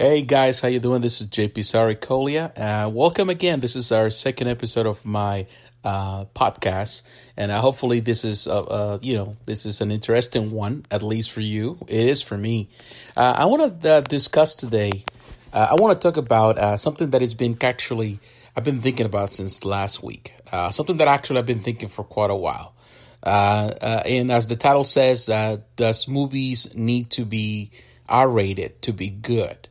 Hey guys, how you doing? This is JP Saricolia. Uh, welcome again. This is our second episode of my uh, podcast, and uh, hopefully this is uh, uh, you know this is an interesting one at least for you. It is for me. Uh, I want to uh, discuss today. I want to talk about something that has been actually I've been thinking about since last week. Something that actually I've been thinking for quite a while. And as the title says, does movies need to be R rated to be good?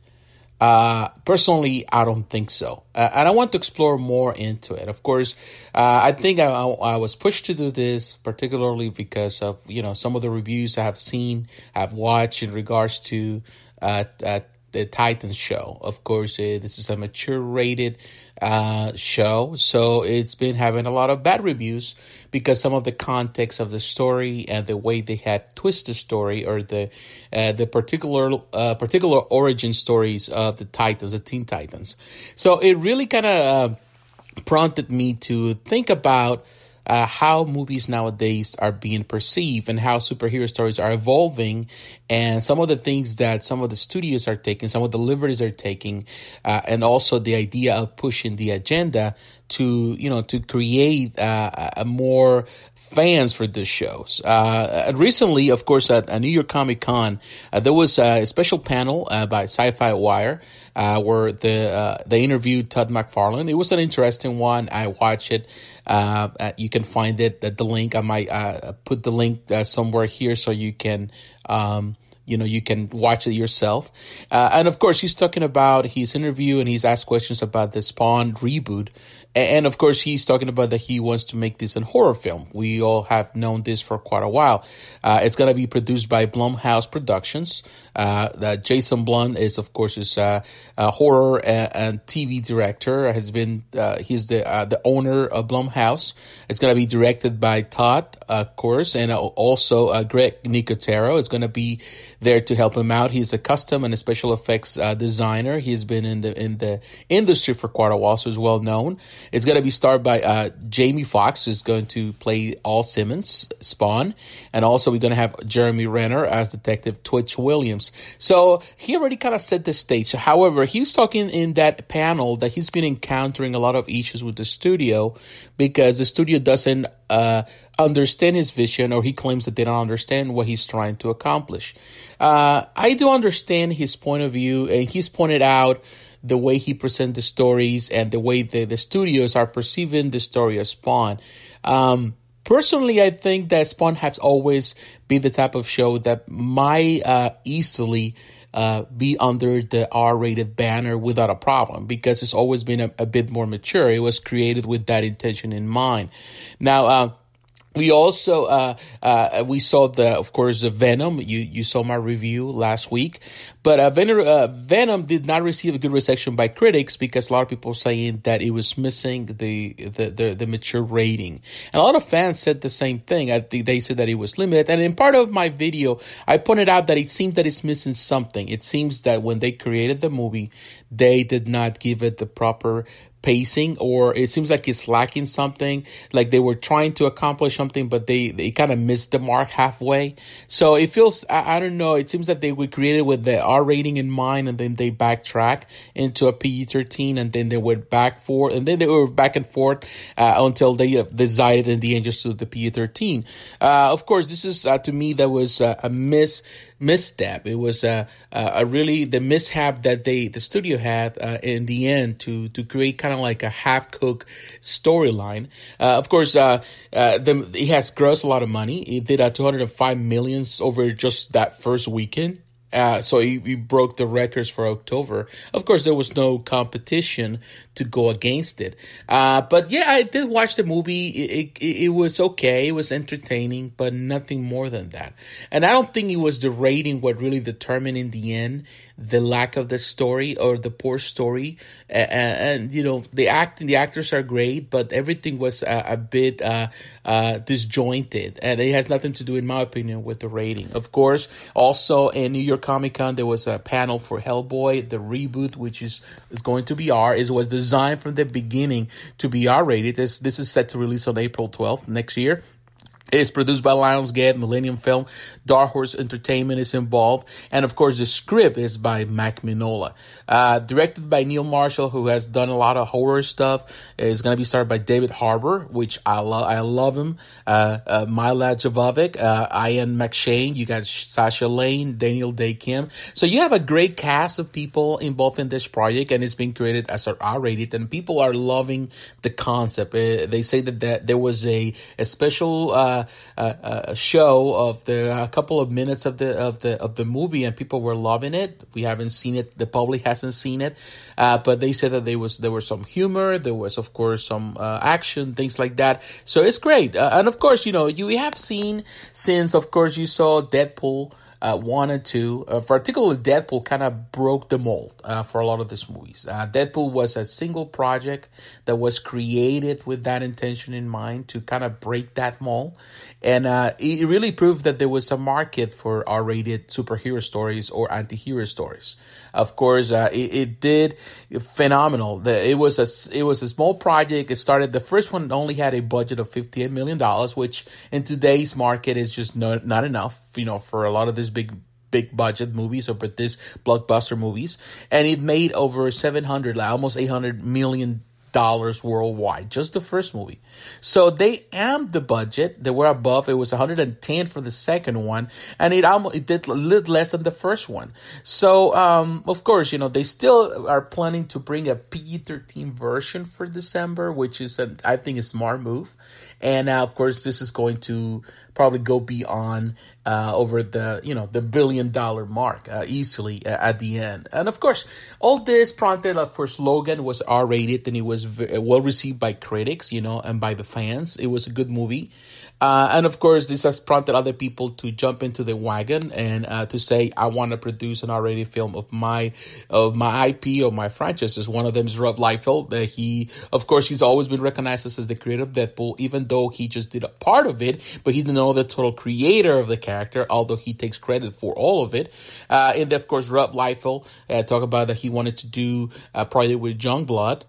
Uh, personally, I don't think so. Uh, and I want to explore more into it. Of course, uh, I think I, I, was pushed to do this particularly because of, you know, some of the reviews I have seen, I've watched in regards to uh, uh, the Titans show. Of course, uh, this is a mature rated uh, show, so it's been having a lot of bad reviews because some of the context of the story and the way they had twist the story or the uh, the particular uh, particular origin stories of the Titans, the Teen Titans. So it really kind of uh, prompted me to think about uh, how movies nowadays are being perceived and how superhero stories are evolving. And some of the things that some of the studios are taking, some of the liberties are taking, uh, and also the idea of pushing the agenda to, you know, to create uh, a more fans for this shows. Uh, recently, of course, at, at New York Comic Con, uh, there was a special panel uh, by Sci-Fi Wire uh, where the uh, they interviewed Todd McFarlane. It was an interesting one. I watched it. Uh, you can find it at the link. I might uh put the link somewhere here so you can. Um, you know you can watch it yourself uh, and of course he's talking about his interview and he's asked questions about the spawn reboot and of course, he's talking about that he wants to make this a horror film. We all have known this for quite a while. Uh, it's going to be produced by Blumhouse Productions. Uh, Jason Blum is, of course, is uh, a horror and, and, TV director. Has been uh, he's the uh, the owner of Blumhouse. It's going to be directed by Todd, of course, and also uh, Greg Nicotero is going to be there to help him out. He's a custom and a special effects designer. He's been in the in the industry for quite a while, so he's well known. It's going to be starred by uh, Jamie Foxx, who's going to play Al Simmons, Spawn, and also we're going to have Jeremy Renner as Detective Twitch Williams. So he already kind of set the stage. However, he's talking in that panel that he's been encountering a lot of issues with the studio because the studio doesn't uh, understand his vision or he claims that they don't understand what he's trying to accomplish. Uh, I do understand his point of view, and he's pointed out the way he presents the stories and the way the, the studios are perceiving the story of Spawn. Um, personally, I think that Spawn has always been the type of show that might uh, easily uh, be under the R rated banner without a problem because it's always been a, a, bit more mature. It was created with that intention in mind. Now, uh, we also uh, uh, we saw the of course the Venom. You you saw my review last week, but uh, Venom, uh, Venom did not receive a good reception by critics because a lot of people saying that it was missing the the, the, the mature rating, and a lot of fans said the same thing. I think they said that it was limited, and in part of my video, I pointed out that it seems that it's missing something. It seems that when they created the movie, they did not give it the proper pacing or it seems like it's lacking something. Like they were trying to accomplish something but they they kind of missed the mark halfway. So it feels I, I, don't know it seems that they were created with the r rating in mind and then they backtrack into a PG-13 and then they went back for and then they were back and forth uh, until they uh, decided in the end just to the PG-13 uh, of course this is uh, to me that was a miss misstep. It was a, a really the mishap that they the studio had uh, in the end to to create kind of like a half cooked storyline. Uh, of course, uh, uh, the, he has grossed a lot of money. He did uh, 205 millions over just that first weekend. Uh, so he, he broke the records for October. Of course, there was no competition to go against it. Uh, but yeah, I did watch the movie. It, it, it, was okay. It was entertaining, but nothing more than that. And I don't think it was the rating what really determined in the end the lack of the story or the poor story. And, and you know, the acting, the actors are great, but everything was a, a bit uh, uh, disjointed. And it has nothing to do, in my opinion, with the rating. Of course, also in New York Comic Con, there was a panel for Hellboy, the reboot, which is, is going to be R. It was designed from the beginning to be R rated. This, this is set to release on April 12th next year. It's produced by Lionsgate, Millennium Film, Dark Horse Entertainment is involved, and of course the script is by Mike Mignola. Uh, directed by Neil Marshall, who has done a lot of horror stuff. It's going to be started by David Harbour, which I love. I love him. Uh, uh, Jovovich, uh, Ian McShane. You got Sasha Lane, Daniel Dae Kim. So you have a great cast of people involved in this project, and it's been created as an R-rated, and people are loving the concept. Uh, they say that, that there was a a special. Uh, a, show of the a couple of minutes of the of the of the movie, and people were loving it. We haven't seen it; the public hasn't seen it, uh, but they said that there was there was some humor, there was of course some uh, action, things like that. So it's great, uh, and of course, you know, you have seen since, of course, you saw Deadpool uh, and two. Uh, particularly Deadpool kind of broke the mold uh, for a lot of these movies. Uh, Deadpool was a single project that was created with that intention in mind to kind of break that mold. And uh, it really proved that there was a market for R rated superhero stories or anti hero stories. Of course, uh, it, it, did phenomenal. It was a it was a small project. It started the first one only had a budget of fifty eight million dollars, which in today's market is just not not enough. You know, for a lot of these big big budget movies or this blockbuster movies and it made over 700 like almost 800 million dollars worldwide, just the first movie. So they amped the budget. They were above. It was 110 for the second one, and it almost it did a little less than the first one. So um, of course, you know they still are planning to bring a PG-13 version for December, which is a, I think a smart move. And now, of course, this is going to probably go beyond uh, over the you know the billion dollar mark uh, easily uh, at the end. And of course, all this prompted, of course, Logan was R rated and it was v- well received by critics, you know, and by the fans. It was a good movie. Uh, and of course, this has prompted other people to jump into the wagon and uh, to say, "I want to produce an R-rated film of my of my IP or my franchises." One of them is Rob Liefeld. Uh, he, of course, he's always been recognized as the creator of Deadpool, even though he just did a part of it, but he's the total creator of the character, although he takes credit for all of it. Uh, and of course, Rob Liefeld uh, talk about that he wanted to do a project with Youngblood.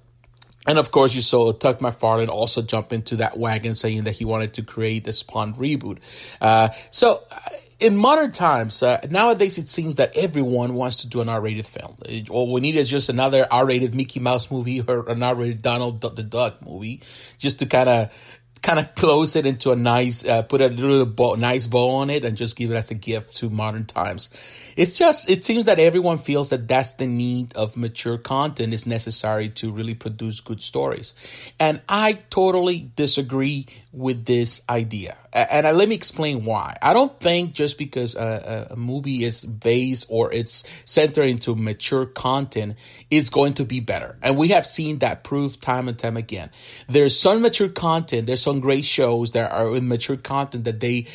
And of course, you saw Todd McFarlane also jump into that wagon saying that he wanted to create the Spawn reboot. Uh, so, uh, in modern times, uh, nowadays it seems that everyone wants to do an R-rated film. All we need is just another R-rated Mickey Mouse movie or an R-rated Donald the Duck movie, just to kind of kind of close it into a nice, uh, put a little bow, nice bow on it and just give it as a gift to modern times. It's just, it seems that everyone feels that that's the need of mature content is necessary to really produce good stories. And I totally disagree with this idea. And let me explain why. I don't think just because a, a movie is based or it's centered into mature content is going to be better. And we have seen that proof time and time again. There's some mature content, there's some great shows that are in mature content that they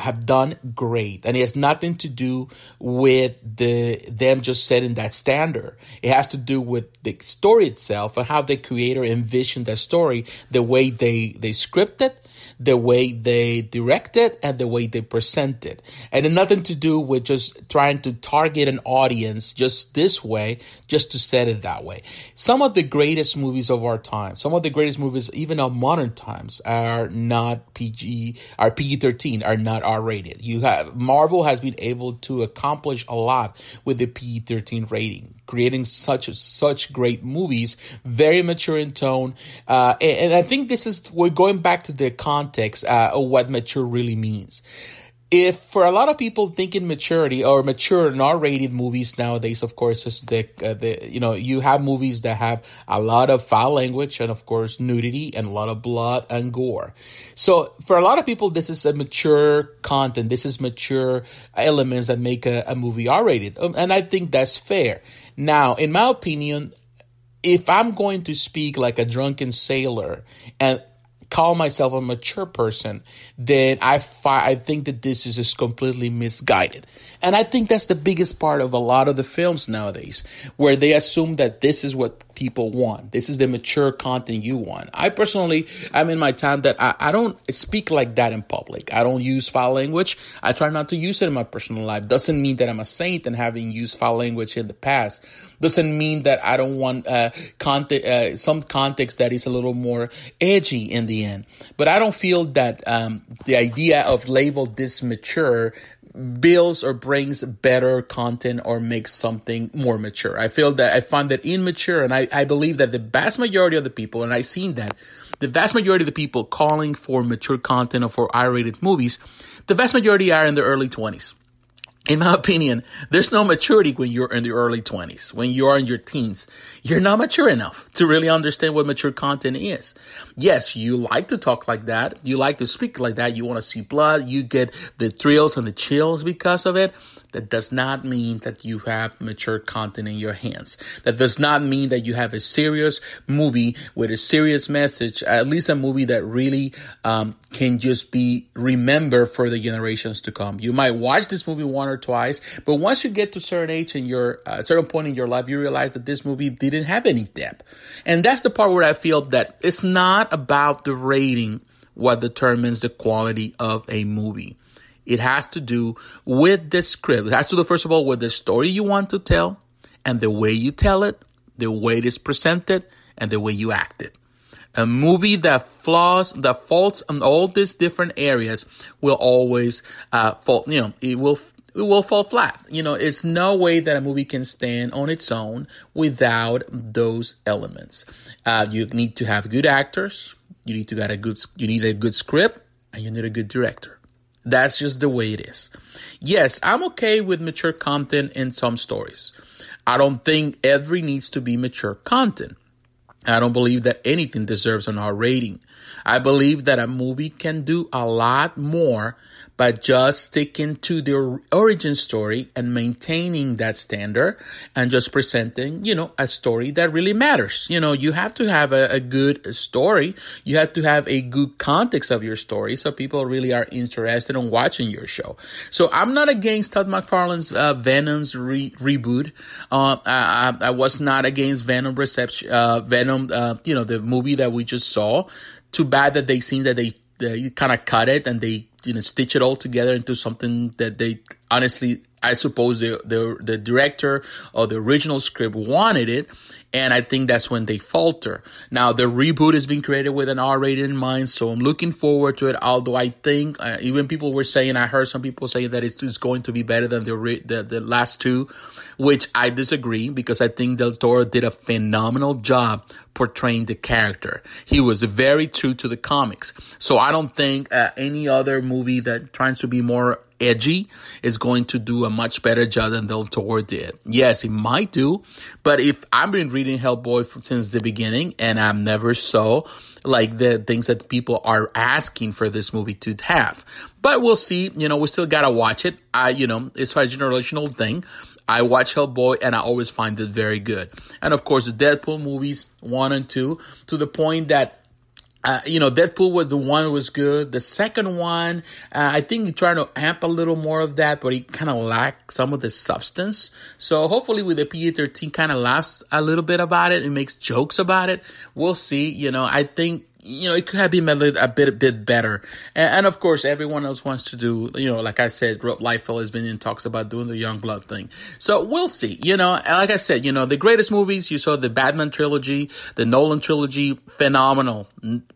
have done great. And it has nothing to do with the them just setting that standard. It has to do with the story itself and how the creator envisioned that story the way they they script it the way they direct it and the way they present it. And it nothing to do with just trying to target an audience just this way, just to set it that way. Some of the greatest movies of our time, some of the greatest movies even of modern times are not PG, are PG-13, are not R-rated. You have, Marvel has been able to accomplish a lot with the PG-13 rating creating such such great movies, very mature in tone, uh, and, and, I think this is we're going back to the context uh, of what mature really means if for a lot of people thinking maturity or mature R-rated movies nowadays, of course, is the, uh, the you know you have movies that have a lot of foul language and of course nudity and a lot of blood and gore. So for a lot of people, this is a mature content. This is mature elements that make a, a movie R-rated, um, and I think that's fair. Now, in my opinion, if I'm going to speak like a drunken sailor and call myself a mature person, then I fi- I think that this is just completely misguided. And I think that's the biggest part of a lot of the films nowadays, where they assume that this is what people want. This is the mature content you want. I personally, I'm in my time that I, I don't speak like that in public. I don't use foul language. I try not to use it in my personal life. Doesn't mean that I'm a saint and having used foul language in the past. Doesn't mean that I don't want uh, content, uh, some context that is a little more edgy in the end. But I don't feel that um, the idea of label this mature builds or brings better content or makes something more mature. I feel that I find that immature and I, I believe that the vast majority of the people, and I've seen that, the vast majority of the people calling for mature content or for R-rated movies, the vast majority are in their early 20s in my opinion, there's no maturity when you're in the early 20s. When you're in your teens, you're not mature enough to really understand what mature content is. Yes, you like to talk like that. You like to speak like that. You want to see blood. You get the thrills and the chills because of it. That does not mean that you have mature content in your hands. That does not mean that you have a serious movie with a serious message, at least a movie that really um, can just be remembered for the generations to come. You might watch this movie one or twice, but once you get to a certain age in your uh, certain point in your life, you realize that this movie didn't have any depth. And that's the part where I feel that it's not about the rating what determines the quality of a movie. It has to do with the script. It has to do, first of all, with the story you want to tell and the way you tell it, the way it is presented, and the way you act it. A movie that flaws, that faults on all these different areas will always, uh, fall, you know, it will, it will fall flat. You know, it's no way that a movie can stand on its own without those elements. Uh, you need to have good actors. You need to get a good, you need a good script and you need a good director. That's just the way it is. Yes, I'm okay with mature content in some stories. I don't think every needs to be mature content. I don't believe that anything deserves an R rating. I believe that a movie can do a lot more by just sticking to the origin story and maintaining that standard and just presenting, you know, a story that really matters. You know, you have to have a, a good story. You have to have a good context of your story so people really are interested in watching your show. So I'm not against Todd McFarlane's uh, Venom's re- reboot. Uh, I, I, was not against Venom reception, uh, Venom, uh, you know, the movie that we just saw. Too bad that they seem that they, they kind of cut it and they you know stitch it all together into something that they honestly I suppose the, the the director or the original script wanted it, and I think that's when they falter. Now the reboot is being created with an R rated in mind, so I'm looking forward to it. Although I think uh, even people were saying, I heard some people saying that it's, it's going to be better than the, the the last two, which I disagree because I think Del Toro did a phenomenal job portraying the character. He was very true to the comics, so I don't think uh, any other movie that tries to be more edgy is going to do a much better job than Del Toro did. Yes, it might do, but if I've been reading Hellboy since the beginning and I've never saw like the things that people are asking for this movie to have. But we'll see. You know, we still gotta watch it. I, you know, it's a generational thing. I watch Hellboy and I always find it very good. And of course, the Deadpool movies one and two to the point that uh, you know, Deadpool was the one was good. The second one, uh, I think he tried to amp a little more of that, but he kind of lacked some of the substance. So hopefully with the PG-13 kind of laughs a little bit about it and makes jokes about it. We'll see. You know, I think you know, it could have been a, a bit, a bit better. And, and, of course, everyone else wants to do, you know, like I said, Rob Liefeld has been in talks about doing the Youngblood thing. So we'll see, you know, like I said, you know, the greatest movies, you saw the Batman trilogy, the Nolan trilogy, phenomenal,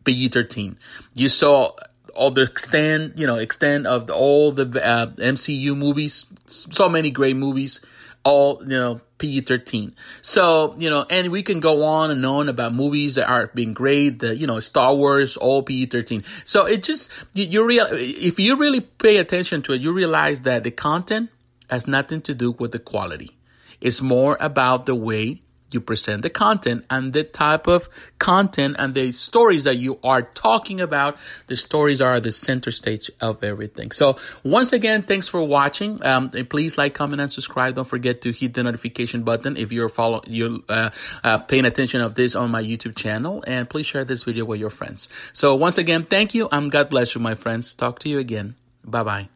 PG-13. You saw all the extent, you know, extent of the, all the uh, MCU movies, so many great movies all, you know, PG 13. So, you know, and we can go on and on about movies that are being great, the, you know, Star Wars, all PG 13. So it just, you, you real, if you really pay attention to it, you realize that the content has nothing to do with the quality. It's more about the way you present the content and the type of content and the stories that you are talking about. The stories are the center stage of everything. So once again, thanks for watching. Um, please like, comment, and subscribe. Don't forget to hit the notification button if you're follow you're uh, uh, paying attention of this on my YouTube channel, and please share this video with your friends. So once again, thank you. and God bless you, my friends. Talk to you again. Bye bye.